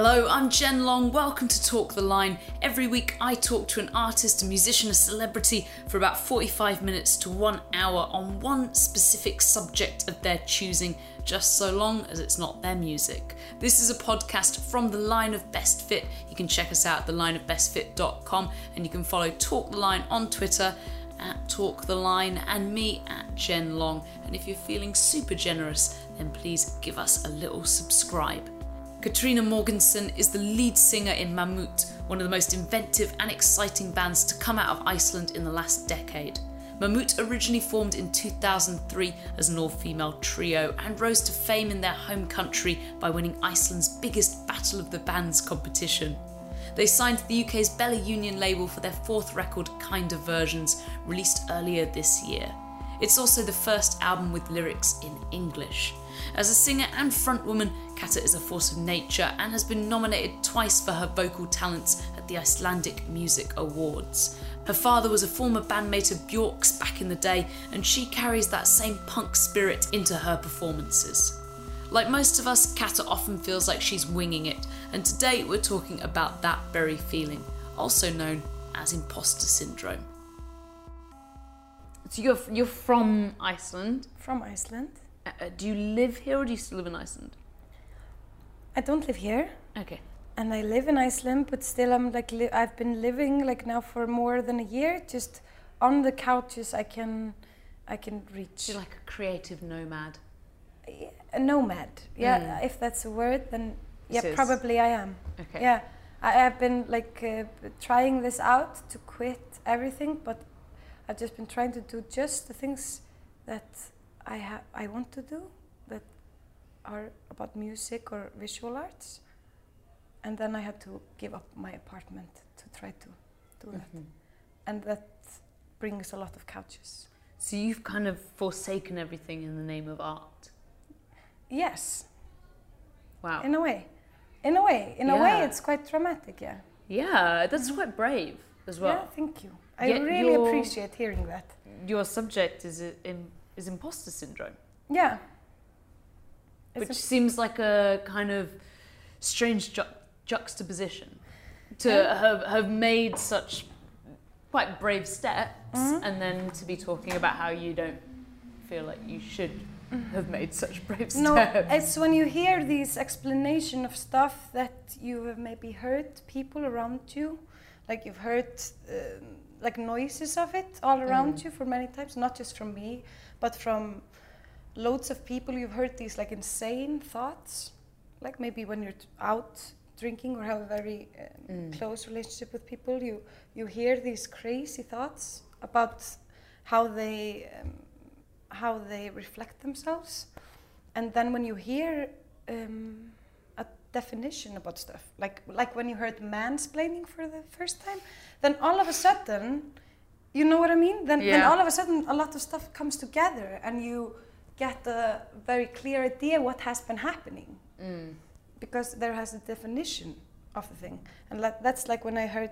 Hello, I'm Jen Long. Welcome to Talk the Line. Every week I talk to an artist, a musician, a celebrity for about 45 minutes to one hour on one specific subject of their choosing, just so long as it's not their music. This is a podcast from the Line of Best Fit. You can check us out at thelineofbestfit.com and you can follow Talk the Line on Twitter at Talk the Line and me at Jen Long. And if you're feeling super generous, then please give us a little subscribe. Katrina Mogensen is the lead singer in Mammut, one of the most inventive and exciting bands to come out of Iceland in the last decade. Mammut originally formed in 2003 as an all female trio and rose to fame in their home country by winning Iceland's biggest Battle of the Bands competition. They signed to the UK's Bella Union label for their fourth record, Kinder Versions, released earlier this year. It's also the first album with lyrics in English. As a singer and frontwoman, Kata is a force of nature and has been nominated twice for her vocal talents at the Icelandic Music Awards. Her father was a former bandmate of Bjork's back in the day, and she carries that same punk spirit into her performances. Like most of us, Kata often feels like she's winging it, and today we're talking about that very feeling, also known as imposter syndrome. So you're you're from Iceland. From Iceland. Uh, do you live here or do you still live in Iceland? I don't live here, Okay. and I live in Iceland, but still I'm like li- I've been living like now for more than a year, just on the couches I can I can reach. You're like a creative nomad. A nomad, yeah. Mm. If that's a word, then yeah, is. probably I am. Okay. Yeah, I have been like uh, trying this out to quit everything, but I've just been trying to do just the things that I have I want to do that are about music or visual arts, and then I had to give up my apartment to try to do that, Mhm. and that brings a lot of couches. So you've kind of forsaken everything in the name of art. Yes, Wow. in a way, in a way, in a way, it's quite dramatic. Yeah. yeah, that's quite brave as well. Yeah, thank you. I Yet really appreciate hearing that. Your subject is i- im- is imposter syndrome, Yeah. which It's a- seems like a kind of strange ju- juxtaposition to Yeah. have, have made such quite brave steps Mhm. and then to be talking about how you don't feel like you should have made such brave steps. no, it's when you hear these explanation of stuff that you have maybe heard people around you, like you've heard um like noises of it all around Mm. you for many times, not just from me, but from loads of people. You've heard these like insane thoughts, like maybe when you're out drinking or have a very um, Mm. close relationship with people, you you hear these crazy thoughts about how they um, how they reflect themselves, and then when you hear um, definition about stuff, like like when you heard mansplaining for the first time, then all of a sudden, you know what I mean? Then then all of a sudden a lot of stuff comes together, and you get a very clear idea what has been happening. Mm. because there has a definition of the thing. And that, that's like when i heard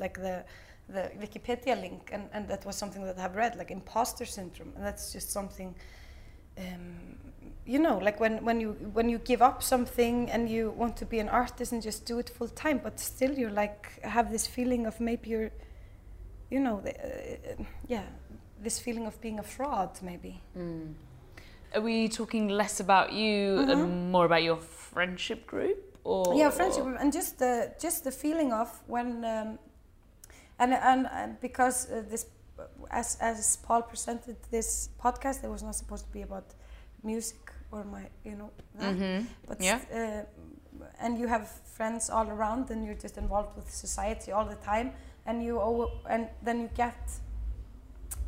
like the the wikipedia link and, and that was something that i've read like imposter syndrome. And that's just something um, you know like when, when you when you give up something and you want to be an artist and just do it full time but still you're like have this feeling of maybe you're you know the, uh, yeah this feeling of being a fraud maybe Mm. Are we talking less about you and Mhm. more about your friendship group? Or yeah friendship and just the just the feeling of when um, and and, and because uh, this as as Paul presented this podcast it was not supposed to be about music or my you know that Mhm. but Yeah. uh, and you have friends all around and you're just involved with society all the time and you and then you get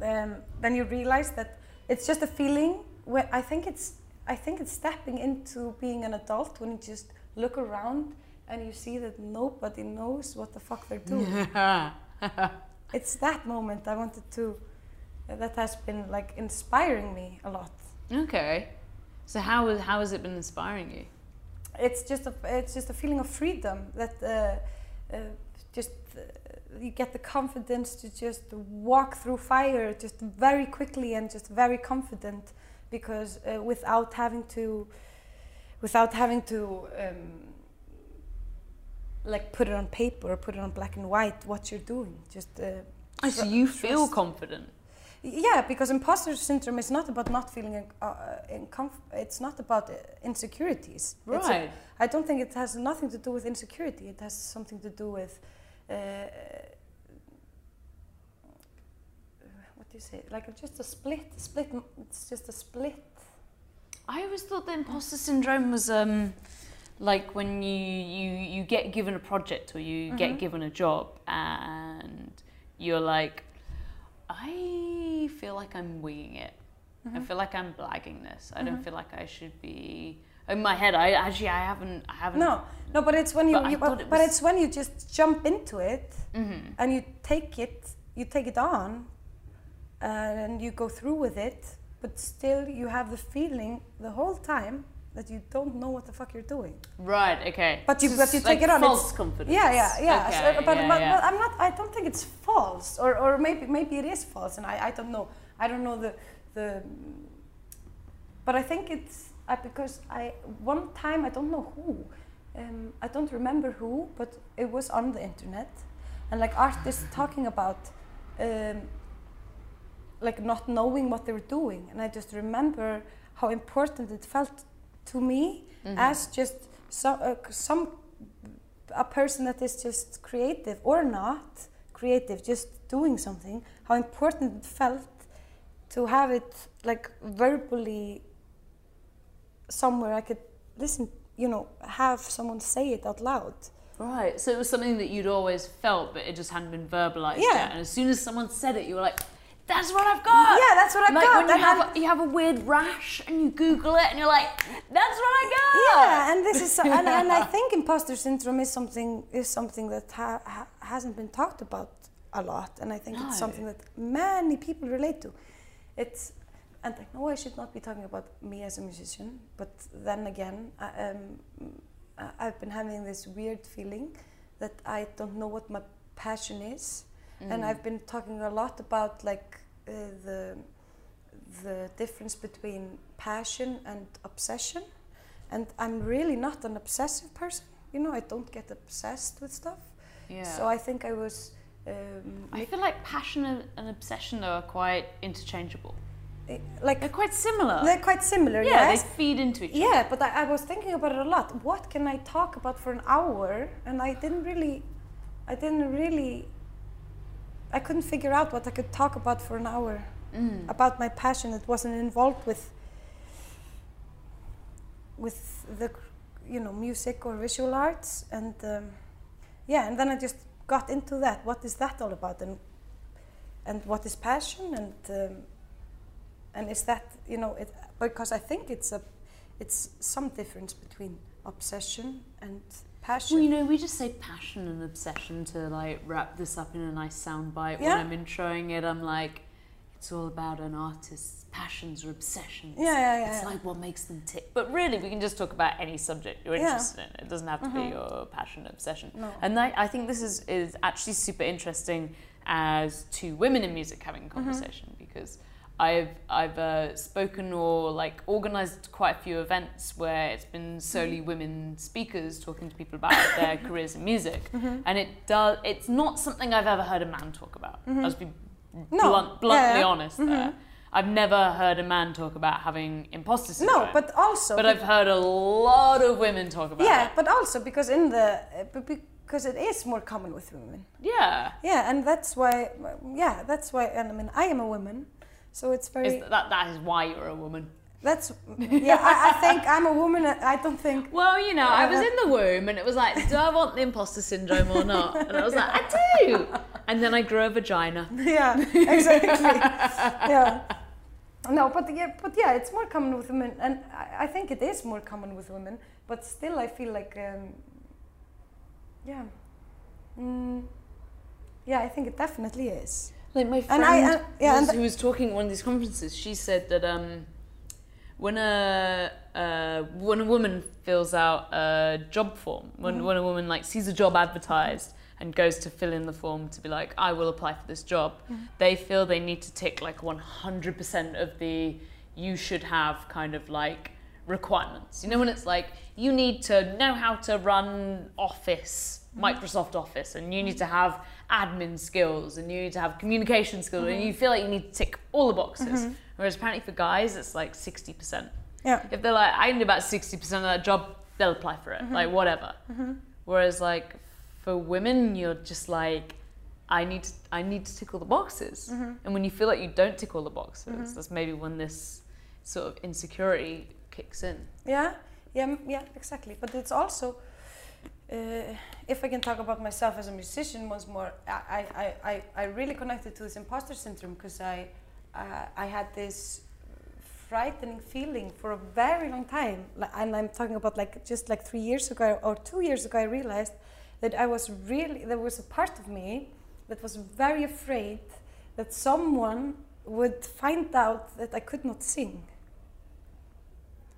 um, then you realize that it's just a feeling where I think it's I think it's stepping into being an adult when you just look around and you see that nobody knows what the fuck they're doing. it's that moment I wanted to that has been like inspiring me a lot. okay. So how has how has it been inspiring you? it's just a it's just a feeling of freedom that uh, uh, just uh, you get the confidence to just walk through fire just very quickly and just very confident because uh, without having to without having to um, like put it on paper or put it on black and white what you're doing. Just uh, Oh, so you feel confident. Yeah, because imposter syndrome is not about not feeling uh, uh, in comf- It's not about uh, insecurities. Right. I don't think it has nothing to do with insecurity. It has something to do with uh, what do you say? Like just a split. Split. It's just a split. I always thought the imposter syndrome was um, like when you, you, you get given a project or you Mm-hmm. get given a job and you're like, like I'm winging it. Mm-hmm. I feel like I'm blagging this. I don't feel like I should be. In my head, I actually I haven't I haven't. No, no, but it's when you, But you but, it but it's when you just jump into it Mhm. and you take it, you take it on, and you go through with it. But still, you have the feeling the whole time that you don't know what the fuck you're doing. Right. Okay. But you- but you take like it on, it's- False confidence. Yeah, yeah, yeah. Okay, so, but, yeah, but, yeah. but I'm not. I don't think it's false, or, or maybe maybe it is false, and I, I don't know. I don't know the the. But I think it's uh, because I one time I don't know who, um, I don't remember who, but it was on the internet, and like artists talking about, um, like not knowing what they were doing, and I just remember how important it felt to me Mm-hmm. as just so, uh, some a person that is just creative or not creative, just doing something. How important it felt to have it like verbally somewhere I could listen. You know, have someone say it out loud. Right. So it was something that you'd always felt, but it just hadn't been verbalized Yeah. yet. And as soon as someone said it, you were like, "That's what I've got." Yeah, that's what I've like got, when you have a, you have a weird rash and you Google it and you're like, "That's what I got." Yeah, and this is so, and, and I think imposter syndrome is something is something that ha, ha, hasn't been talked about a lot, and I think No. it's something that many people relate to. It's and I know I should not be talking about me as a musician, but then again, I, um, I've been having this weird feeling that I don't know what my passion is, and Mm. I've been talking a lot about like uh, the the difference between passion and obsession and I'm really not an obsessive person. You know, I don't get obsessed with stuff. Yeah. So I think I was um, I feel like passion and, and obsession though are quite interchangeable. eh, like They're quite similar. they're quite similar. yeah, yes. they feed into each other. Yeah, but I, I was thinking about it a lot. What can I talk about for an hour? And I didn't really, I didn't really, I couldn't figure out what I could talk about for an hour Mm. about my passion that wasn't involved with, with the, you know, music or visual arts. And um, yeah, and then I just got into that. What is that all about? And and what is passion? And um, and is that you know it because I think it's a it's some difference between obsession and passion. Well, you know, we just say passion and obsession to like wrap this up in a nice soundbite. Yeah. When I'm introing it, I'm like, it's all about an artist's passions or obsessions. Yeah, yeah, yeah, It's yeah. like what makes them tick. But really, we can just talk about any subject you're Yeah. Mm-hmm. interested in. It doesn't have to be your passion or obsession. No. And that, I think this is, is actually super interesting as two women in music having Mm-hmm. a conversation because I've I've uh, spoken or like organized quite a few events where it's been solely Mm-hmm. women speakers talking to people about their careers in music, Mm-hmm. and it does. It's not something I've ever heard a man talk about. I'll just be Mm-hmm. No. blunt, bluntly Yeah. honest there. I've never heard a man talk about having imposter syndrome. no, but also but I've heard a lot of women talk about yeah, but also because in the uh, because it is more common with women. Yeah. Yeah, and that's why yeah, that's why and I mean I am a woman, so it's very Is that, that is why you're a woman. That's yeah I, I think I'm a woman. I don't think Well, you know, I was in the womb and it was like, do I want the imposter syndrome or not? And I was like, I do. And then I grew a vagina. yeah exactly yeah. No, but yeah, but yeah, it's more common with women, and I, I think it is more common with women. But still, I feel like, um, yeah, mm, yeah, I think it definitely is. Like my And friend I- uh, yeah, and was, who was talking at one of these conferences, she said that um, when a uh, when a woman fills out a job form, when, Mm-hmm. when a woman like sees a job advertised and goes to fill in the form to be like, I will apply for this job, Mm-hmm. they feel they need to tick like 100% of the you should have kind of like requirements. You know, when it's like you need to know how to run Office, Microsoft Office, and you need to have admin skills, and you need to have communication skills, and you mm-hmm. feel like you need to tick all the boxes. Mm-hmm. Whereas apparently for guys, it's like 60%. Yeah. If they're like, I need about 60% of that job, they'll apply for it, mm-hmm. like whatever. Whereas like for women, you're just like, I need to, I need to tick all the boxes. And when you feel like you don't tick all the boxes, that's maybe when this sort of insecurity kicks in. Yeah, yeah, yeah, exactly. But it's also, uh, if I can talk about myself as a musician once more, I, I, I, I really connected to this imposter syndrome because I, uh, I had this frightening feeling for a very long time. And I'm talking about like just like three years ago or two years ago, I realized that I was really, there was a part of me that was very afraid that someone would find out that I could not sing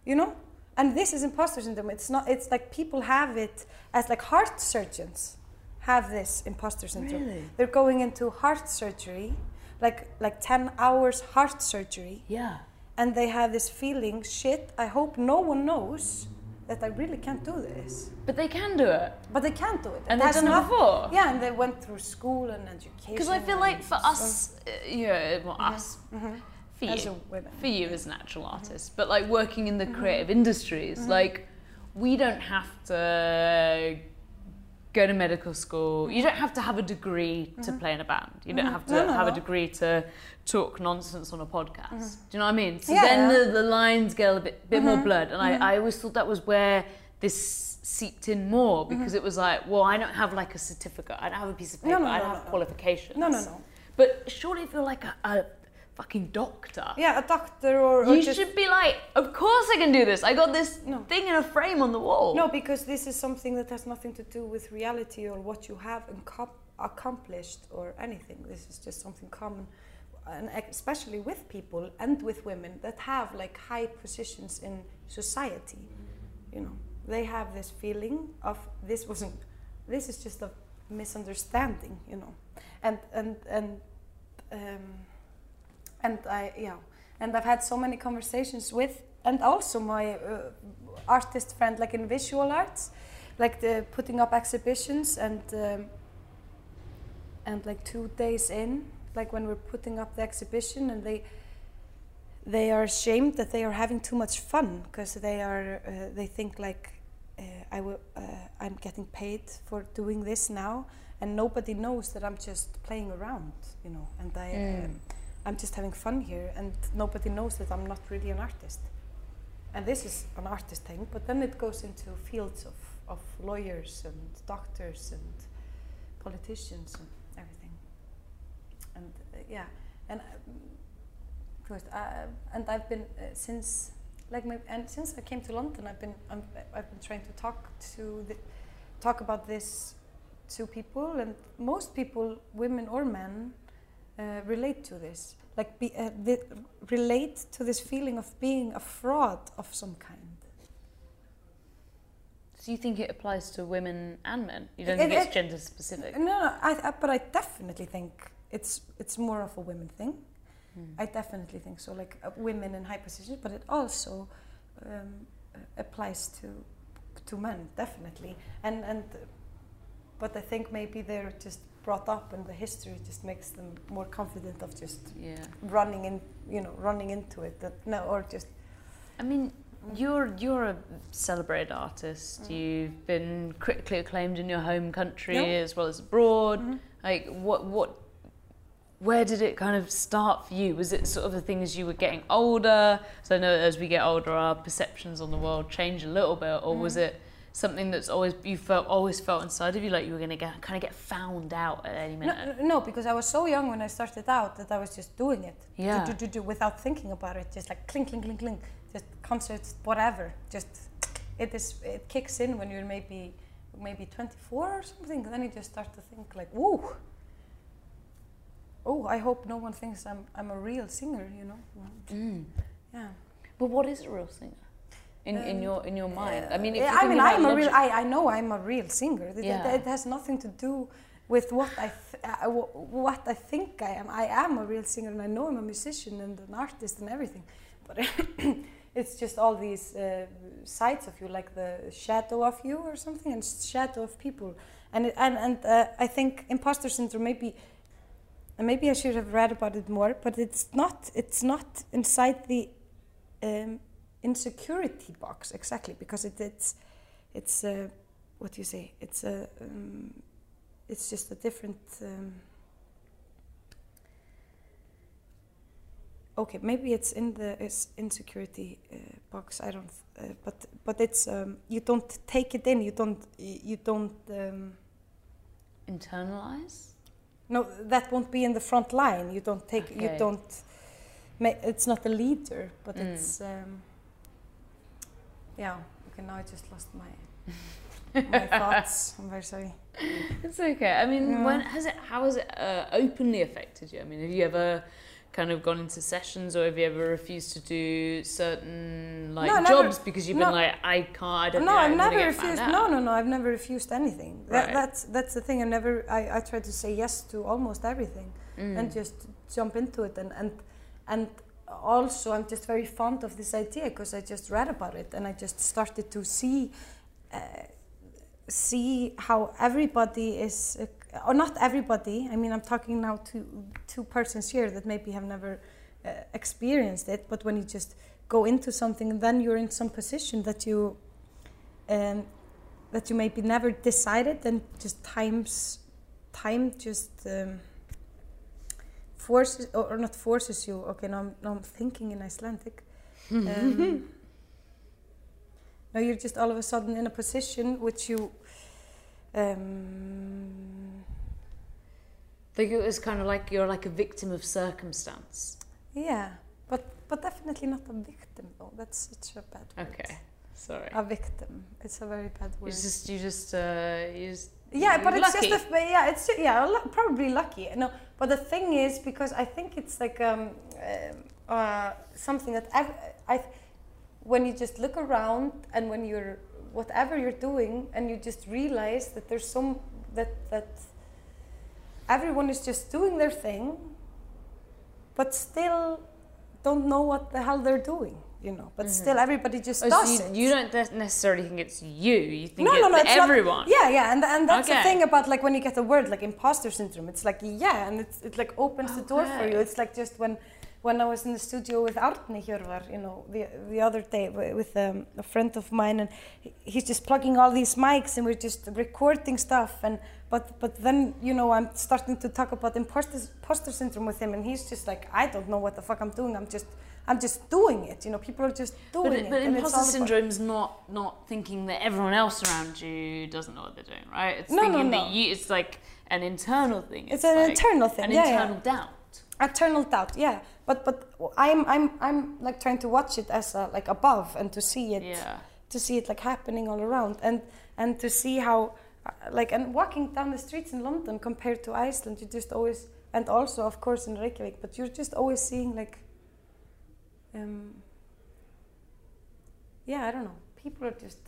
you know and this is imposter syndrome. It's not it's like people have it as like heart surgeons have this imposter syndrome. Really? they're going into heart surgery like like 10 hours heart surgery. Yeah. and they have this feeling shit i hope no one knows that i really can't do this. But they can do it. but they can't do it. And they've done it before. yeah and they went through school and education. Because I feel like for so- us, uh, yeah, well, us, for as you, a women for you as an actual mm-hmm. artist, but like working in the mm-hmm. creative industries, mm-hmm. like we don't have to go to medical school. You don't have to have a degree to play in a band. You don't have to No, no, have a degree to talk nonsense on a podcast. Do you know what I mean? So Yeah, then yeah. The, the lines get a bit, bit more blurred, and I, I always thought that was where this seeped in more because it was like, well, I don't have like a certificate, I don't have a piece of paper, No, paper, no, I don't no, have no. qualifications. no no no. But surely if you're like a, a fucking doctor, yeah a doctor or, or you just should be like, of course I can do this. I got this No. thing in a frame on the wall. No, because this is something that has nothing to do with reality or what you have accomplished or anything. This is just something common, and especially with people and with women that have like high positions in society. You know, they have this feeling of this wasn't. This is just a misunderstanding. You know, and and and. Um, and I yeah, and I've had so many conversations with, and also my uh, artist friend, like in visual arts, like the putting up exhibitions and um, and like two days in, like when we're putting up the exhibition, and they they are ashamed that they are having too much fun because they are uh, they think like uh, I will uh, I'm getting paid for doing this now, and nobody knows that I'm just playing around, you know, and I. Mm. Uh, I'm just having fun here, and nobody knows that I'm not really an artist. And this is an artist thing, but then it goes into fields of, of lawyers and doctors and politicians and everything. And uh, yeah, and um, good, uh, and I've been uh, since like my, and since I came to London, I've been I'm, I've been trying to talk to the, talk about this to people, and most people, women or men, uh, relate to this. Like be, uh, the, relate to this feeling of being a fraud of some kind. So you think it applies to women and men? You don't It- think it's it- gender specific? No, no, I, I, but I definitely think it's it's more of a women thing. I definitely think so. Like uh, women in high positions, but it also um, uh, applies to to men definitely. And and but I think maybe they're just brought up, and the history just makes them more confident of just Yeah. running in, you know, running into it. That no, or just I mean, you're you're a celebrated artist. Mm. You've been critically acclaimed in your home country as well as abroad. Mm-hmm. Like, what what? Where did it kind of start for you? Was it sort of the thing as you were getting older? So I know as we get older, our perceptions on the world change a little bit, or was mm. it something that's always you felt always felt inside of you like you were going to get kind of get found out at any no, minute? no, because I was so young when I started out that I was just doing it, Do, Yeah. do, do, do, without thinking about it, just like clink, clink, clink, clink, just concerts, whatever. Just it is, it kicks in when you're maybe, maybe 24 or something. Then you just start to think like, whoa. Oh, I hope no one thinks I'm, I'm a real singer, you know. Mm. Yeah. But what is a real singer? In, in Um, your in your mind, I mean, if I mean, I'm a real. I, I know I'm a real singer. It, it- Yeah. it has nothing to do with what I th- uh, what I think I am. I am a real singer, and I know I'm a musician and an artist and everything. But it's just all these uh, sides of you, like the shadow of you or something, and shadow of people. And it, and and uh, I think imposter syndrome maybe. And maybe I should have read about it more, but it's not. It's not inside the um, insecurity box exactly because it, it's it's uh, what do you say? It's a um, it's just a different. Um, okay, maybe it's in the it's insecurity uh, box. I don't, uh, but but it's um, you don't take it in. You don't you don't. Um, Internalize. no, that won't be in the front line. You don't take. okay. You don't. It's not a leader, but Mm. it's. Um, yeah. Okay. Now I just lost my my thoughts. I'm very sorry. It's okay. I mean, Yeah. when has it? How has it uh, openly affected you? I mean, have you ever kind of gone into sessions, or have you ever refused to do certain like No, never. jobs because you've been like, I can't. I don't no. I've never refused. No, no, no. I've never refused anything. That, That's that's the thing. I never. I, I try to say yes to almost everything Mm. and just jump into it. And and and also, I'm just very fond of this idea because I just read about it and I just started to see. Uh, see how everybody is uh, or not everybody i mean i'm talking now to two persons here that maybe have never uh, experienced it but when you just go into something then you're in some position that you um, that you maybe never decided and just times time just um, forces or, not forces you okay now I'm, now I'm thinking in icelandic um, no you're just all of a sudden in a position which you um, think it was kind of like you're like a victim of circumstance. yeah but but definitely not a victim though that's such a bad word Okay, sorry. a victim it's a very bad word You just, you just, uh, you just. Yeah, but it's just a, yeah, it's yeah, probably lucky. No, but the thing is because I think it's like um, um, uh, something that ev- I, when you just look around and when you're whatever you're doing and you just realize that there's some that that everyone is just doing their thing, but still don't know what the hell they're doing, you know. But still, everybody just Oh, does so it. you, you don't necessarily think it's you. You think No, it's no, no, it's not- everyone. yeah, yeah, and and that's the thing about like when you get the word like imposter syndrome. It's like yeah, and it's it like opens the door for you. It's like just when when I was in the studio with Arni Hjörvar, you know, the the other day with um, a friend of mine, and he's just plugging all these mics, and we're just recording stuff, and but but then you know I'm starting to talk about imposter imposter syndrome with him, and he's just like I don't know what the fuck I'm doing. I'm just I'm just doing it. You know, people are just doing But, it. but and it's imposter about- syndrome's not not thinking that everyone else around you doesn't know what they're doing, right? It's No, no, thinking no. that you. It's like an internal thing. It's an like internal thing, An yeah, yeah. internal doubt. eternal doubt yeah but but i'm i'm i'm like trying to watch it as a, like above and to see it Yeah. to see it like happening all around and and to see how uh, like and walking down the streets in london compared to iceland you just always and also of course in reykjavik but you're just always seeing like um yeah i don't know. People are just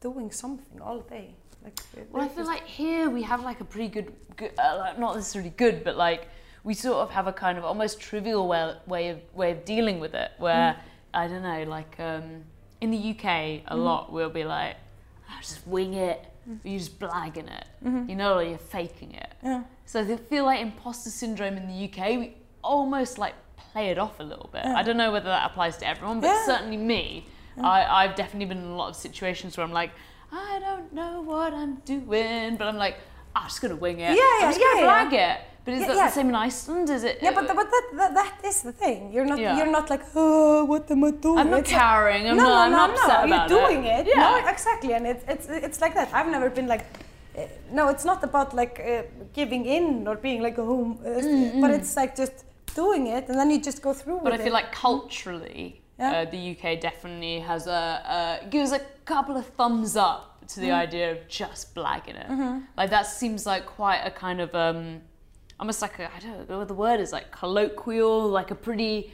doing something all day. Like Well, I feel like here we have like a pretty good, good uh, not necessarily good, but like we sort of have a kind of almost trivial way, way of way of dealing with it. Where I don't know, like um, in the UK, a lot we'll be like, "Ah, just wing it, or you're just blagging it, you know, or you're faking it. yeah. So I feel like imposter syndrome in the UK, we almost like play it off a little bit. Yeah. I don't know whether that applies to everyone, but Yeah. certainly me. I, I've definitely been in a lot of situations where I'm like, I don't know what I'm doing, but I'm like, I'm just gonna wing it. Yeah, yeah, I'm just gonna yeah, yeah. flag it. But is Yeah, that yeah. the same in Iceland? Is it? Yeah, but, but that, that that is the thing. You're not Yeah. you're not like oh what am I doing? I'm not It's like- cowering. I'm no, not, I'm no, not no, upset no. You're doing it. it. Yeah. No, exactly, and it's it's it's like that. I've never been like. Uh, no, it's not about like uh, giving in or being like a home, uh, but it's like just doing it, and then you just go through But with I feel it. like culturally, Yeah. uh, the UK definitely has a uh, gives a couple of thumbs up to the Mm. idea of just blagging it. Mm-hmm. Like that seems like quite a kind of um, almost like a I don't know what the word is like colloquial, like a pretty,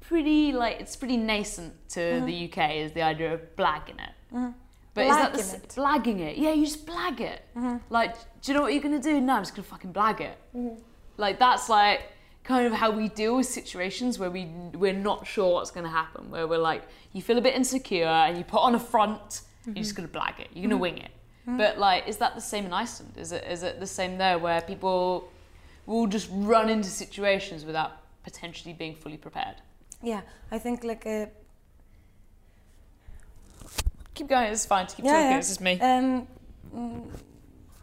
pretty like it's pretty nascent to Mm-hmm. the UK is the idea of blagging it. But is that the, Blagging s- it. blagging it? Yeah, you just blag it. Like, do you know what you're gonna do? No, I'm just gonna fucking blag it. Like that's like kind of how we deal with situations where we we're not sure what's going to happen where we're like you feel a bit insecure and you put on a front mm-hmm. you're just going to blag it you're going to mm-hmm. wing it mm-hmm. but like is that the same in Iceland is it is it the same there where people will just run into situations without potentially being fully prepared yeah i think like a uh, keep going it's fine to keep yeah, talking yeah. it's just me um, mm,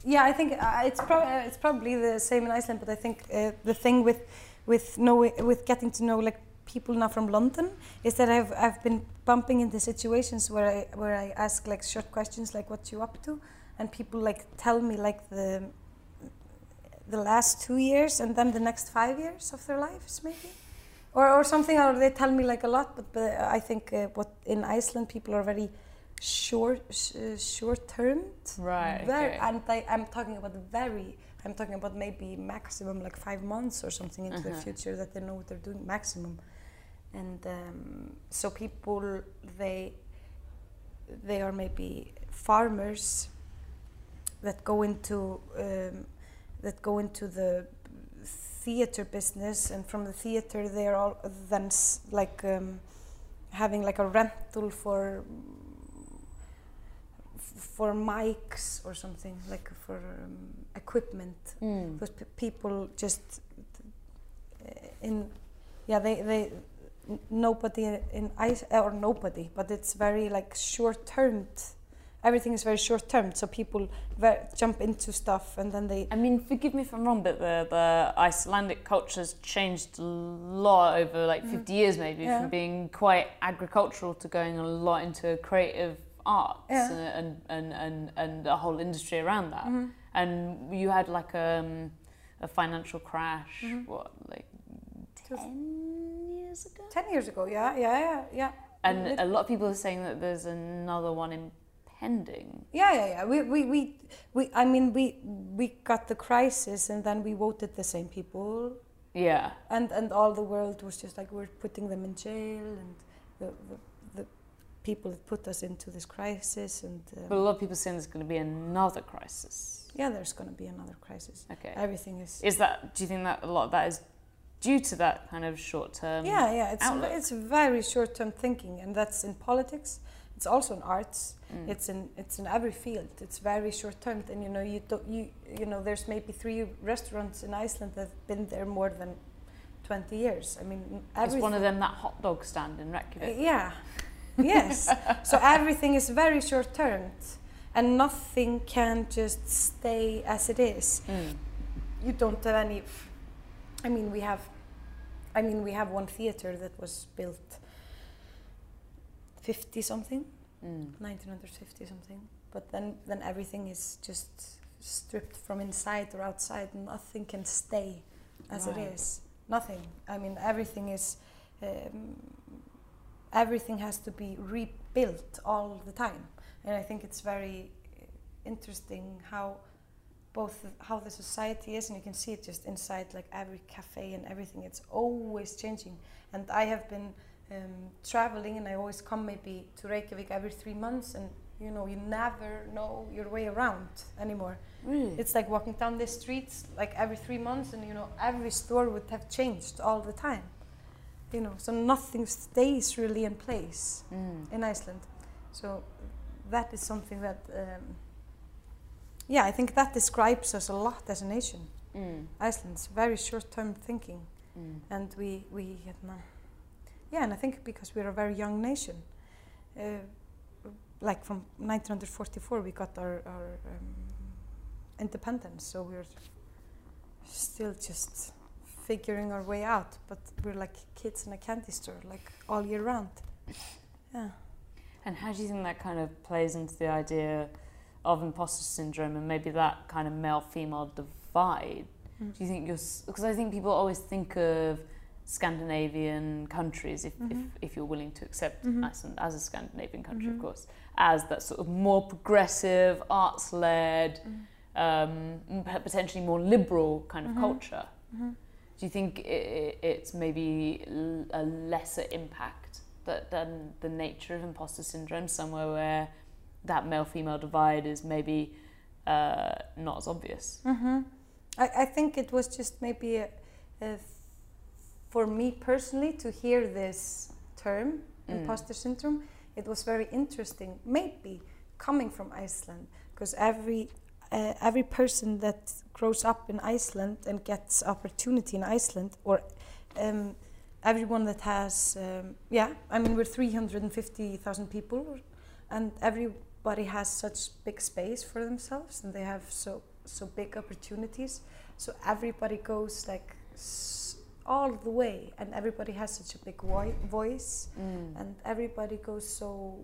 yeah i think uh, it's, pro- uh, it's probably the same in iceland but i think uh, the thing with with knowing, with getting to know like people now from London is that I've I've been bumping into situations where I where I ask like short questions like what you up to, and people like tell me like the the last two years and then the next five years of their lives maybe, or or something or they tell me like a lot. But, but I think uh, what in Iceland people are very short uh, short termed. Right. Very, okay. And I, I'm talking about very I'm talking about maybe maximum like five months or something into uh-huh. the future that they know what they're doing maximum, and um, so people they they are maybe farmers that go into um, that go into the theater business and from the theater they are all then like um, having like a rental for for mics or something like for um, equipment mm. because people just uh, in yeah they they nobody in ice or nobody but it's very like short termed everything is very short term so people jump into stuff and then they i mean forgive me if i'm wrong but the, the icelandic culture has changed a lot over like mm. 50 years maybe yeah. from being quite agricultural to going a lot into a creative arts yeah. and, and, and, and a whole industry around that. Mm-hmm. And you had like a, um, a financial crash, mm-hmm. what, like 10 years ago? 10 years ago, yeah, yeah, yeah, yeah. And a lot of people are saying that there's another one impending. Yeah, yeah, yeah. We, we, we, we, I mean, we, we got the crisis and then we voted the same people. Yeah. And, and all the world was just like, we're putting them in jail and the, the people that put us into this crisis. And um, but a lot of people saying there's going to be another crisis. Yeah, there's going to be another crisis. Okay. Everything is. Is that? Do you think that a lot of that is due to that kind of short term? Yeah, yeah. It's outlook? it's very short term thinking, and that's in politics. It's also in arts. Mm. It's in it's in every field. It's very short term, and you know you don't you you know there's maybe three restaurants in Iceland that've been there more than 20 years. I mean, Is one of them that hot dog stand in Reykjavik? Uh, yeah, yes. So everything is very short term and nothing can just stay as it is. Mm. You don't have any I mean we have I mean we have one theater that was built 50 something. Mm. 1950 something. But then then everything is just stripped from inside or outside. Nothing can stay as right. it is. Nothing. I mean everything is um, everything has to be rebuilt all the time. And I think it's very interesting how both the, how the society is, and you can see it just inside like every cafe and everything. It's always changing. And I have been um, traveling, and I always come maybe to Reykjavik every three months, and you know you never know your way around anymore. Really? It's like walking down the streets like every three months, and you know every store would have changed all the time you know, so nothing stays really in place mm. in Iceland. So that is something that, um, yeah, I think that describes us a lot as a nation. Mm. Iceland's very short-term thinking, mm. and we we yeah, and I think because we're a very young nation, uh, like from 1944 we got our, our um, independence, so we're still just figuring our way out, but we're like kids in a candy store, like all year round. Yeah. And how do you think that kind of plays into the idea of imposter syndrome and maybe that kind of male-female divide? Mm. Do you think you're because I think people always think of Scandinavian countries, if, mm-hmm. if, if, you're willing to accept mm-hmm. Iceland as a Scandinavian country, mm-hmm. of course, as that sort of more progressive, arts-led, mm-hmm. um, potentially more liberal kind of mm-hmm. culture. Do you think it's maybe a lesser impact that, than the nature of imposter syndrome, somewhere where that male female divide is maybe uh, not as obvious? Mm-hmm. I, I think it was just maybe a, a for me personally to hear this term, Mm. imposter syndrome, it was very interesting. Maybe coming from Iceland, because every uh, every person that grows up in Iceland and gets opportunity in Iceland, or um, everyone that has, um, yeah, I mean we're 350,000 people, and everybody has such big space for themselves, and they have so so big opportunities. So everybody goes like s- all the way, and everybody has such a big voi- voice, and everybody goes so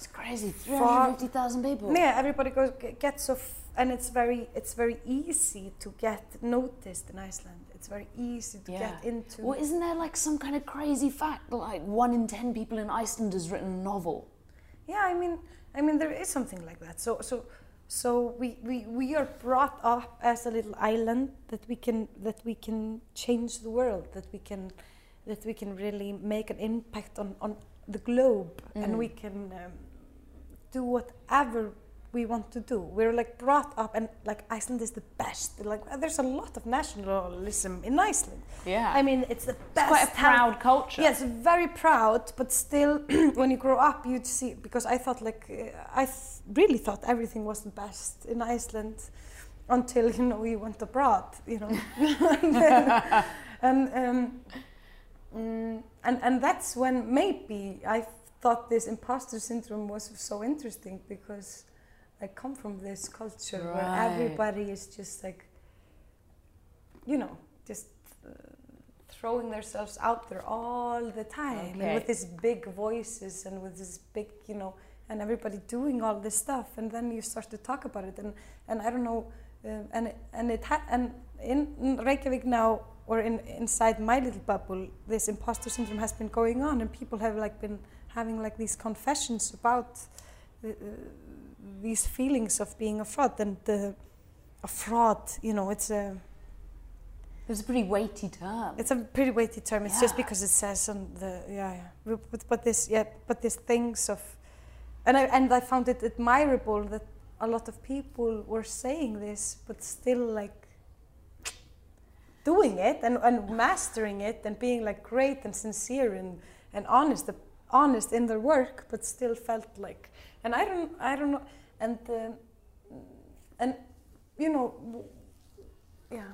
It's crazy. Far- 350,000 people. yeah, everybody goes gets off, and it's very it's very easy to get noticed in Iceland. It's very easy to Yeah. get into. Well, isn't there like some kind of crazy fact like one in ten people in Iceland has written a novel? yeah, I mean, I mean, there is something like that. So, so, so we, we, we are brought up as a little island that we can that we can change the world. That we can that we can really make an impact on on the globe, and Mm. we can um, do whatever we want to do. We're like brought up, and like Iceland is the best. Like there's a lot of nationalism in Iceland. Yeah. I mean, it's the best. It's quite a proud culture. Yes, very proud, but still, when you grow up, you'd see because I thought like I th- really thought everything was the best in Iceland until you know we went abroad, you know, and then- and um, mm, and and that's when maybe I thought this imposter syndrome was so interesting because I come from this culture where everybody is just like, you know, just uh, throwing themselves out there all the time and with these big voices and with this big, you know, and everybody doing all this stuff, and then you start to talk about it, and and I don't know, um, and and it ha- and in in Reykjavik now or in inside my little bubble, this imposter syndrome has been going on, and people have like been having like these confessions about the, uh, these feelings of being a fraud and uh, a fraud. You know, it's a It was a pretty weighty term. it's a pretty weighty term. It's just because it says on the yeah yeah. But, but, but this yeah but these things of, and I and I found it admirable that a lot of people were saying this, but still like doing it and, and mastering it and being like great and sincere and, and honest honest in their work, but still felt like and I don't I don't know and um, and you know yeah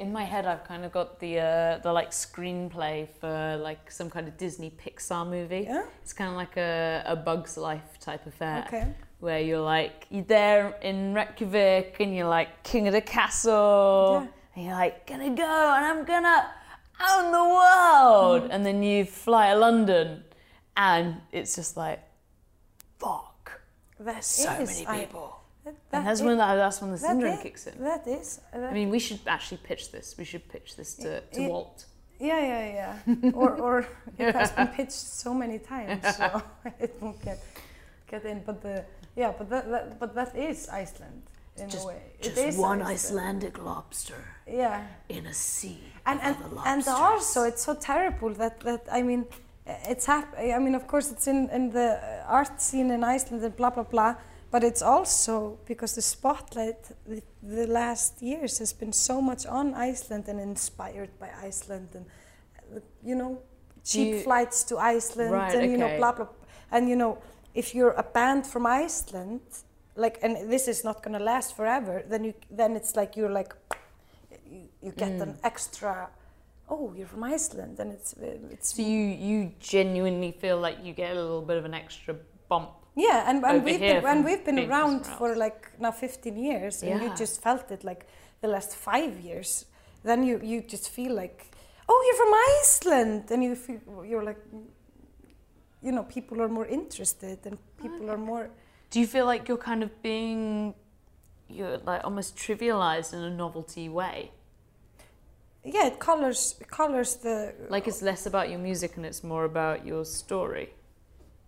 In my head, I've kind of got the uh, the like screenplay for like some kind of Disney Pixar movie. yeah It's kind of like a, a Bug's Life type affair. okay where you're like you're there in Reykjavik and you're like king of the castle Yeah. and you're like gonna go and I'm gonna own the world Mm. and then you fly to London and it's just like fuck there's so is- many I- people that, and that's is- when that, that's when the syndrome is- kicks in That is. That, I mean we should actually pitch this we should pitch this to, to Yeah. Walt yeah, yeah, yeah. or, or it has been pitched so many times, so it won't get get in. But the yeah, but that, that but that is Iceland in just, a way. just it is one Iceland. Icelandic lobster Yeah, in a sea and and and also it's so terrible that that I mean. It's hap- I mean, of course, it's in, in the art scene in Iceland and blah blah blah. But it's also because the spotlight the, the last years has been so much on Iceland and inspired by Iceland and you know cheap You- flights to Iceland Right, and you know blah blah and you know if you're a band from Iceland like and this is not going to last forever then you then it's like you're like you, you get Mm. an extra oh you're from Iceland and it's it's so you you genuinely feel like you get a little bit of an extra bump Yeah, and, and we've been, and we've been around for like now 15 years, and you just felt it like the last five years. Then you you just feel like, oh, you're from Iceland, and you feel you're like, you know, people are more interested, and people are more. Do you feel like you're kind of being, you're like almost trivialized in a novelty way? Yeah, it colors colors the. Like it's less about your music and it's more about your story.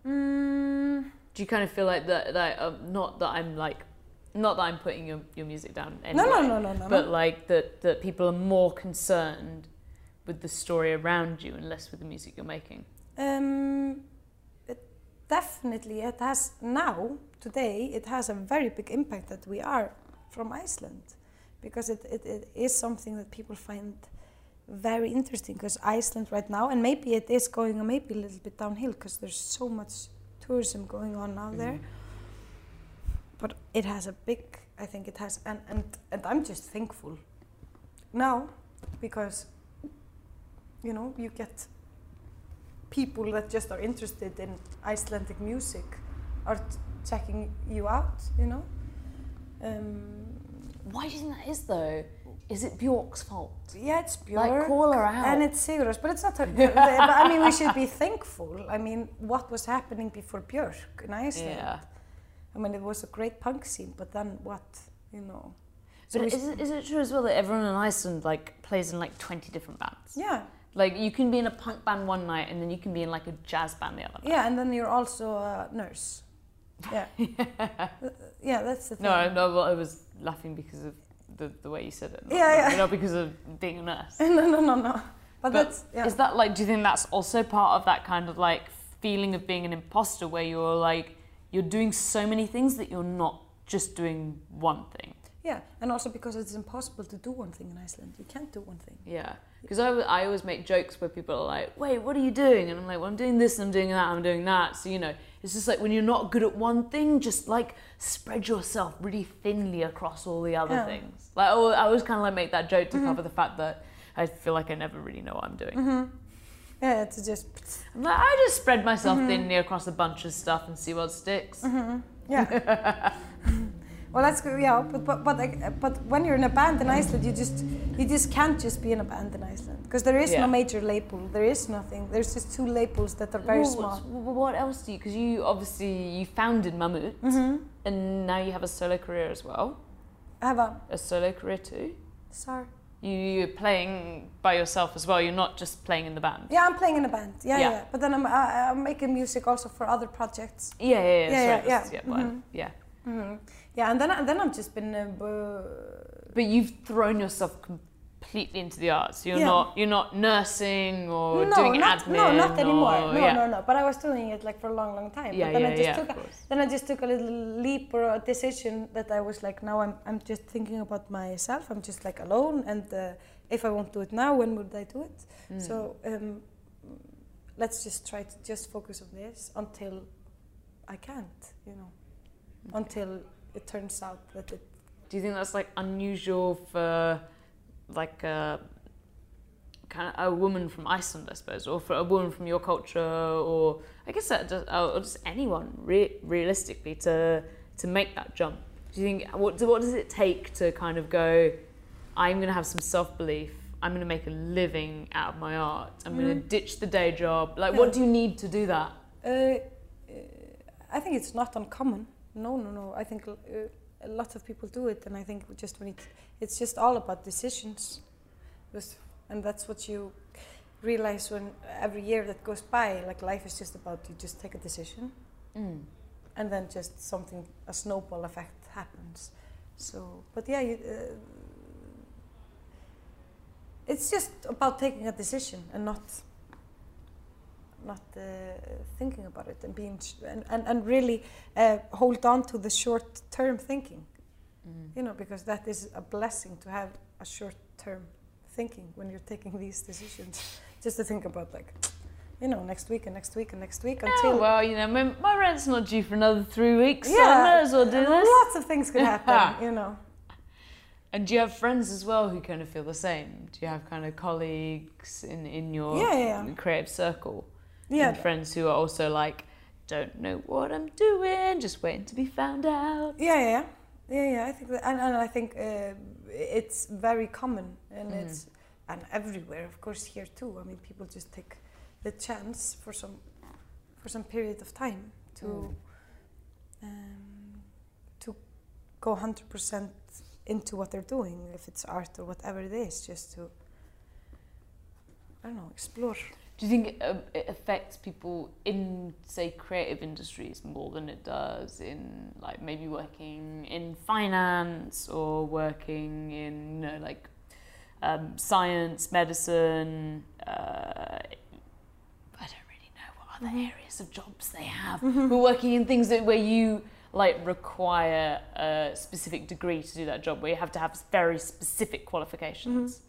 Mm, Do you kind of feel like that? That um, not that I'm like, not that I'm putting your, your music down. no, Anyway, no, no, no, no. But no. like that that people are more concerned with the story around you and less with the music you're making. Um, it definitely, it has now today. It has a very big impact that we are from Iceland, because it, it, it is something that people find very interesting because Iceland right now, and maybe it is going maybe a little bit downhill because there's so much tourism going on now there. Mm. But it has a big, I think it has, and, and, and I'm just thankful now because, you know, you get people that just are interested in Icelandic music are checking you out, you know. Um, Why do you think that is though? Is it Bjork's fault? yeah, it's Bjork. Like call her out. And it's Sigurðar's, but it's not her. but I mean, we should be thankful. I mean, what was happening before Björk in Iceland? yeah. I mean, it was a great punk scene, but then what, you know? So But we is it, is it true as well that everyone in Iceland like plays in like 20 different bands? yeah, Like you can be in a punk band one night and then you can be in like a jazz band the other night. yeah, and then you're also a nurse. Yeah, Uh, yeah, that's the thing. No, no, well, I was laughing because of the, the way you said it. Not, Yeah, yeah. Not because of being a nurse. no, no, no, no. But, But that's yeah. Is that like, do you think that's also part of that kind of like feeling of being an imposter where you're like, you're doing so many things that you're not just doing one thing? yeah, and also because it's impossible to do one thing in Iceland. You can't do one thing. Yeah. Because I, I always make jokes where people are like, wait, what are you doing? And I'm like, well, I'm doing this, and I'm doing that, I'm doing that. So, you know, it's just like when you're not good at one thing, just like spread yourself really thinly across all the other Yeah. things. Like, I I always kind of like make that joke to mm-hmm. cover the fact that I feel like I never really know what I'm doing. Mm-hmm. Yeah, it's just I'm like, I just spread myself mm-hmm. thinly across a bunch of stuff and see what sticks. yeah. well, that's good. Yeah, but but but, like, but when you're in a band in Iceland, you just you just can't just be in a band in Iceland because there is Yeah. no major label. There is nothing. There's just two labels that are very Well, small. what else do you? Because you obviously you founded Mammut, and now you have a solo career as well. I have a A solo career too. sorry. You, you're playing by yourself as well. You're not just playing in the band. Yeah, I'm playing in a band. Yeah, Yeah. yeah. But then I'm I, I'm making music also for other projects. Yeah, yeah, yeah. Yeah, sorry, yeah, yeah. well, Mhm. yeah. hmm Yeah, and then then I've just been. Uh, But you've thrown yourself completely into the arts. You're Yeah. not. You're not nursing or no, doing not, admin. no, not anymore. or- no, yeah. no, no. But I was doing it like for a long, long time. Yeah, but then yeah, I just yeah, took a, then I just took a little leap or a decision that I was like, now I'm I'm just thinking about myself. I'm just like alone, and uh, if I won't do it now, when would I do it? Mm. So um, let's just try to just focus on this until I can't, you know, until it turns out that it. Do you think that's like unusual for like a kind of a woman from Iceland, I suppose, or for a woman from your culture, or I guess that just, or just anyone re- realistically to to make that jump? Do you think what what does it take to kind of go? I'm going to have some self belief. I'm going to make a living out of my art. I'm going to ditch the day job. Like, what do you need to do that? Uh, uh, I think it's not uncommon. No, no, no. I think uh, a lot of people do it, and I think just when it, it's just all about decisions, Just- and that's what you realize when every year that goes by. Like life is just about you just take a decision, Mm. and then just something a snowball effect happens. So, but yeah, you, uh, it's just about taking a decision and not not uh, thinking about it and being sh- and, and, and really uh, hold on to the short term thinking Mm. you know because that is a blessing to have a short term thinking when you're taking these decisions just to think about like you know next week and next week and next week Oh, until well, you know, my, my rent's not due for another three weeks, so I might as well do this. lots of things could happen you know And do you have friends as well who kind of feel the same? Do you have kind of colleagues in, in your Yeah, yeah, yeah. creative circle? Yeah And friends who are also like, don't know what I'm doing, just waiting to be found out. Yeah, yeah, yeah, yeah. yeah I think, that, and, and I think uh, it's very common, and Mm. it's and everywhere, of course, here too. I mean, people just take the chance for some for some period of time to Mm. um, to go hundred percent into what they're doing, if it's art or whatever it is, just to I don't know, explore. Do you think it, uh, it affects people in, say, creative industries more than it does in, like, maybe working in finance or working in, you know, like, um, science, medicine? Uh, I don't really know what other areas of jobs they have. But working in things that where you like require a specific degree to do that job, where you have to have very specific qualifications.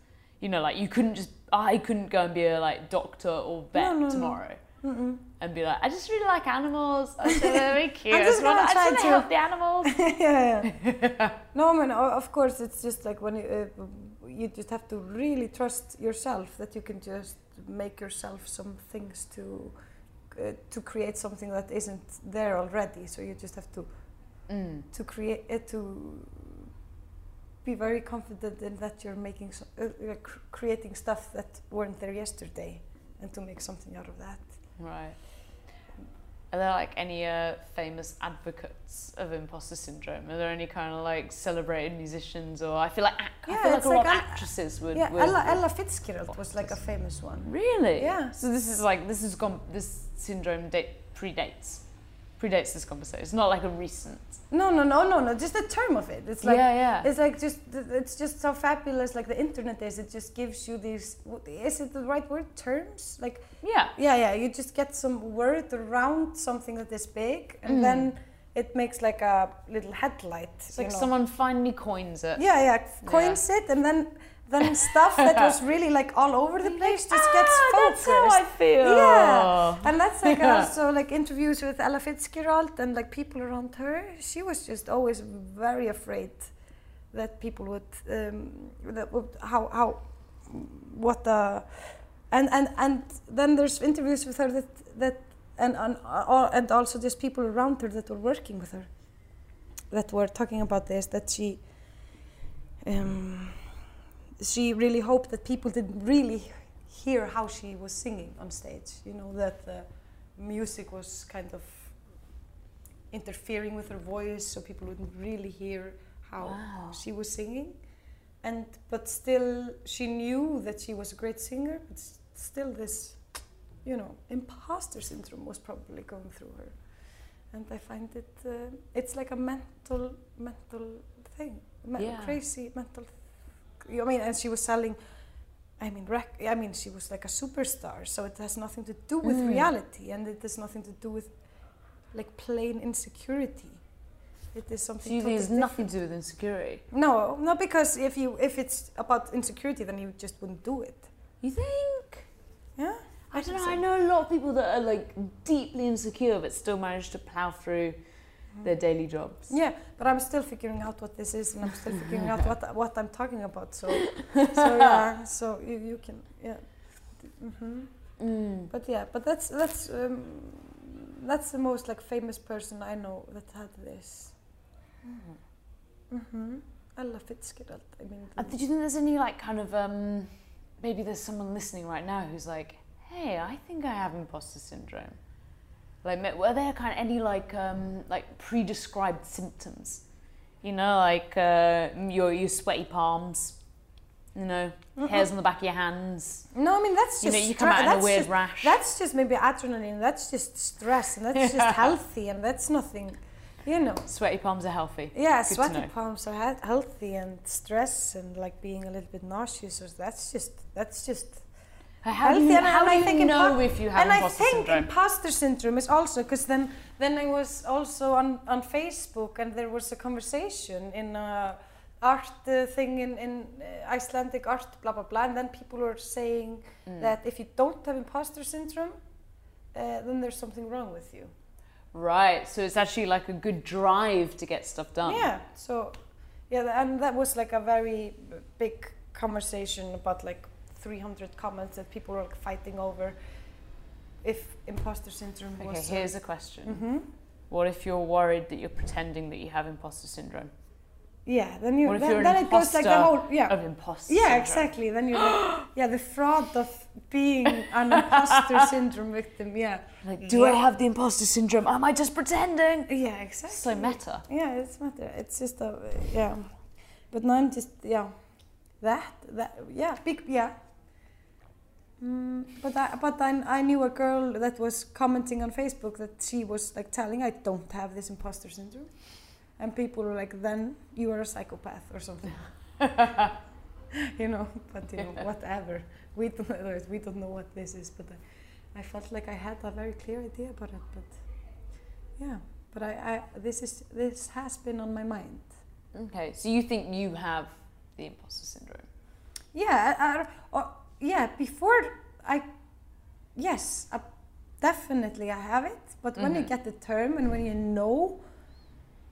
You know, like you couldn't just I couldn't go and be a like doctor or vet No, no, no. tomorrow. Mm-mm. And be like, I just really like animals. I think they're very cute. I just want to try to- help the animals. yeah, yeah. no, I mean, of course, it's just like when you, uh, you just have to really trust yourself that you can just make yourself some things to uh, to create something that isn't there already. So you just have to Mm. to create it to be very confident in that you're making so, uh, cr- creating stuff that weren't there yesterday, and to make something out of that. Right. Are there like any uh, famous advocates of imposter syndrome? Are there any kind of like celebrated musicians, or I feel like ac- I feel like a lot like of actresses would. Yeah, would Ella, Ella Fitzgerald was like a famous one. Really? Yeah. So this is like this is gone. This syndrome date predates predates this conversation. It's not like a recent. No, no, no, no, no. Just the term of it. It's like yeah, yeah. it's like just it's just so fabulous. Like the internet is. It just gives you these. Is it the right word? Terms like yeah. yeah, yeah. You just get some word around something that is big, and Mm. then it makes like a little headlight. It's like know. someone finally coins it. Yeah, yeah. Coins it, and then then stuff that was really like all over the place just gets ah, focused. That's how I feel. Yeah. And that's like Yeah. also like interviews with Ella Fitzgerald and like people around her. She was just always very afraid that people would um, that would how how what the and and and then there's interviews with her that that and and, uh, and also just people around her that were working with her that were talking about this that she um, she really hoped that people didn't really hear how she was singing on stage. You know that the music was kind of interfering with her voice, so people wouldn't really hear how Wow. she was singing. And but still, she knew that she was a great singer. But still, this, you know, imposter syndrome was probably going through her. And I find it, uh, it's like a mental, mental thing, Yeah. crazy mental. I mean, and she was selling. I mean, rec- I mean, she was like a superstar, so it has nothing to do with Mm. reality, and it has nothing to do with like plain insecurity. It is something. think it's nothing to do with insecurity? no, not because if you if it's about insecurity, then you just wouldn't do it. You think? Yeah. I don't know. so. I know a lot of people that are like deeply insecure but still manage to plow through their daily jobs. Yeah, but I'm still figuring out what this is, and I'm still figuring out what what I'm talking about. So, so yeah, so you, you can yeah. hmm Mm. But yeah, but that's that's um, that's the most like famous person I know that had this. mm-hmm Ella Fitzgerald. I mean, Uh, did you think there's any like kind of um, maybe there's someone listening right now who's like, hey, I think I have imposter syndrome. Like, were there kind of any like um, like pre-described symptoms? You know, like uh, your your sweaty palms. You know, hairs on the back of your hands. no, I mean that's You just know, you come stra- out in a weird just, rash. That's just maybe adrenaline. That's just stress, and that's Yeah. just healthy, and that's nothing, you know. Sweaty palms are healthy. Yeah, Good sweaty palms are he- healthy, and stress and like being a little bit nauseous. That's just that's just How do you, and, how and do I you think know if you have and I imposter think syndrome? imposter syndrome is also because then then I was also on on Facebook, and there was a conversation in a art uh, thing in in uh, Icelandic art, blah blah blah, and then people were saying Mm. that if you don't have imposter syndrome, uh, then there's something wrong with you. Right, so it's actually like a good drive to get stuff done. Yeah. So, yeah, and that was like a very big conversation about like 300 comments that people were like, fighting over if imposter syndrome Okay, was. here's a question. hmm What if you're worried that you're pretending that you have imposter syndrome? Yeah. Then you. What if then, you're then it goes like the whole. Yeah. Of imposter Yeah, syndrome. exactly. Then you're like, yeah, the fraud of being an imposter syndrome victim. Yeah. Like, do I have the imposter syndrome? Am I just pretending? Yeah, exactly. So meta. Yeah, it's meta. It's just a yeah, but now I'm just yeah, that that yeah big yeah. Mm, but I but I, I knew a girl that was commenting on Facebook that she was like telling I don't have this imposter syndrome, and people were like then you are a psychopath or something. you know, but you know whatever. We don't know, we don't know what this is, but I, I felt like I had a very clear idea about it. But yeah, but I, I this is this has been on my mind. Okay, so you think you have the imposter syndrome? yeah, I, I, yeah. Before I, yes, I, definitely I have it. But when you Mhm. get the term and when you know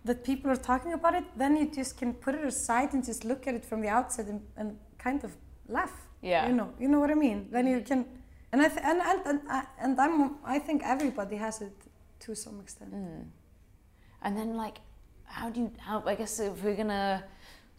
that people are talking about it, then you just can put it aside and just look at it from the outside and, and kind of laugh. Yeah. You know, you know what I mean. Then you can, and I th- and and and, I- and I'm I think everybody has it to some extent. Mm. And then, like, how do you? How I guess if we're gonna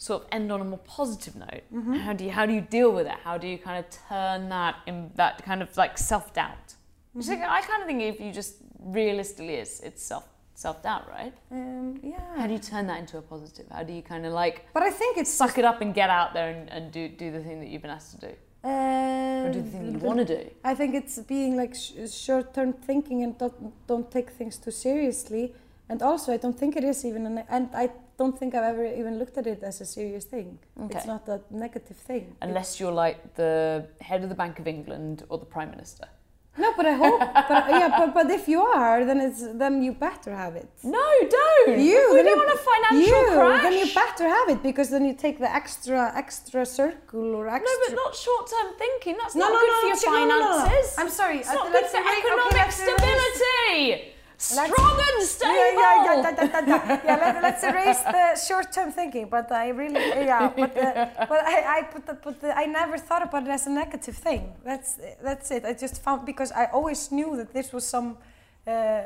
sort of end on a more positive note, Mm-hmm. how do you how do you deal with it? How do you kind of turn that in that kind of like self doubt? Mm-hmm. I kind of think if you just realistically is it's self self doubt, right? Um, yeah. How do you turn that into a positive? How do you kind of like but I think it's suck it up and get out there and, and do do the thing that you've been asked to do, Uh, or do the thing you want to do? I think it's being like sh- short-term thinking and don't don't take things too seriously. And also, I don't think it is even, an, and I don't think I've ever even looked at it as a serious thing. Okay. It's not a negative thing. Unless you're like the head of the Bank of England or the Prime Minister. no, but I hope. but yeah, but, but if you are, then it's then you better have it. No, don't. You, we don't want a financial you, crash. then you better have it because then you take the extra extra circle or extra. No, but not short-term thinking. That's No, not no, good no, for your finances. I'm sorry. It's not good for okay, economic stability. Strong and stable. Yeah, yeah, yeah, yeah let, let's erase the short-term thinking. But I really, yeah, but, the, but I, I put the, put the, I never thought about it as a negative thing. That's that's it. I just found because I always knew that this was some, uh,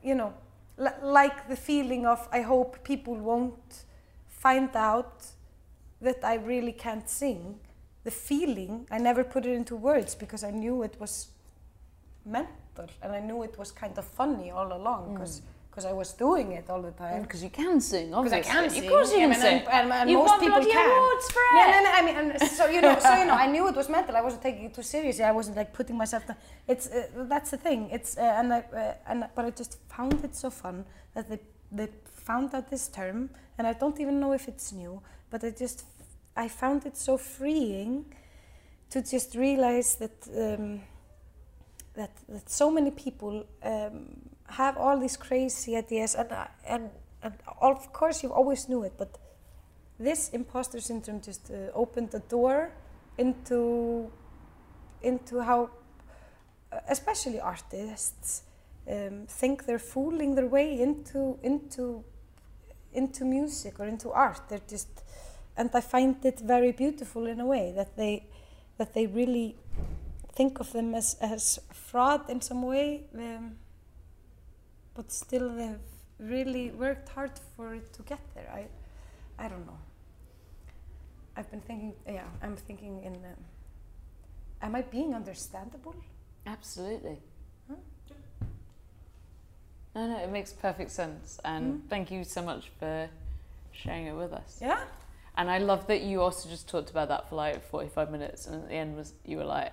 you know, li- like the feeling of I hope people won't find out that I really can't sing. The feeling I never put it into words because I knew it was mental and I knew it was kind of funny all along because because I was doing it all the time. Because you can sing, Because I obviously. can sing. Of course you can and- sing. And, and, and You've most won people bloody can. awards for No, it. no, no, I mean, and so you know, so you know, I knew it was mental. I wasn't taking it too seriously. I wasn't like putting myself down. It's uh, that's the thing. It's uh, and I uh, and but I just found it so fun that they they found out this term, and I don't even know if it's new, but I just I found it so freeing to just realize that. Um, that, that so many people um, have all these crazy ideas and, uh, and, and of course you always knew it but this imposter syndrome just uh, opened the door into into how uh, especially artists um, think they're fooling their way into into into music or into art. They're just and I find it very beautiful in a way that they that they really think of them as, as fraud in some way, um, but still they've really worked hard for it to get there. I, I don't know. I've been thinking, yeah, I'm thinking in, um, am I being understandable? Absolutely. Huh? No, no, it makes perfect sense. And Mm. thank you so much for sharing it with us. Yeah? And I love that you also just talked about that for like 45 minutes, and at the end was you were like,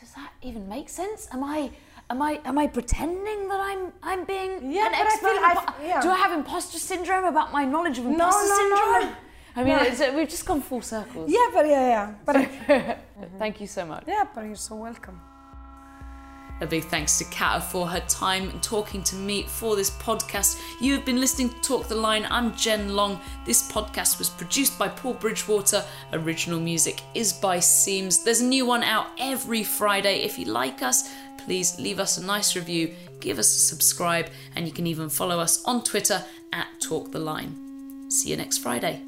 "Does that even make sense? Am I, am I, am I pretending that I'm, I'm being Yeah, an but I expert? feel yeah. Do I have imposter syndrome about my knowledge of No, imposter no, no. syndrome? I mean, No. uh, we've just gone full circles. Yeah, but yeah, yeah. But I, Thank you so much. yeah, but you're so welcome. A big thanks to Kata for her time talking to me for this podcast. You have been listening to Talk the Line. I'm Jen Long. This podcast was produced by Paul Bridgewater. Original music is by Seams. There's a new one out every Friday. If you like us, please leave us a nice review, give us a subscribe, and you can even follow us on Twitter at Talk the Line. See you next Friday.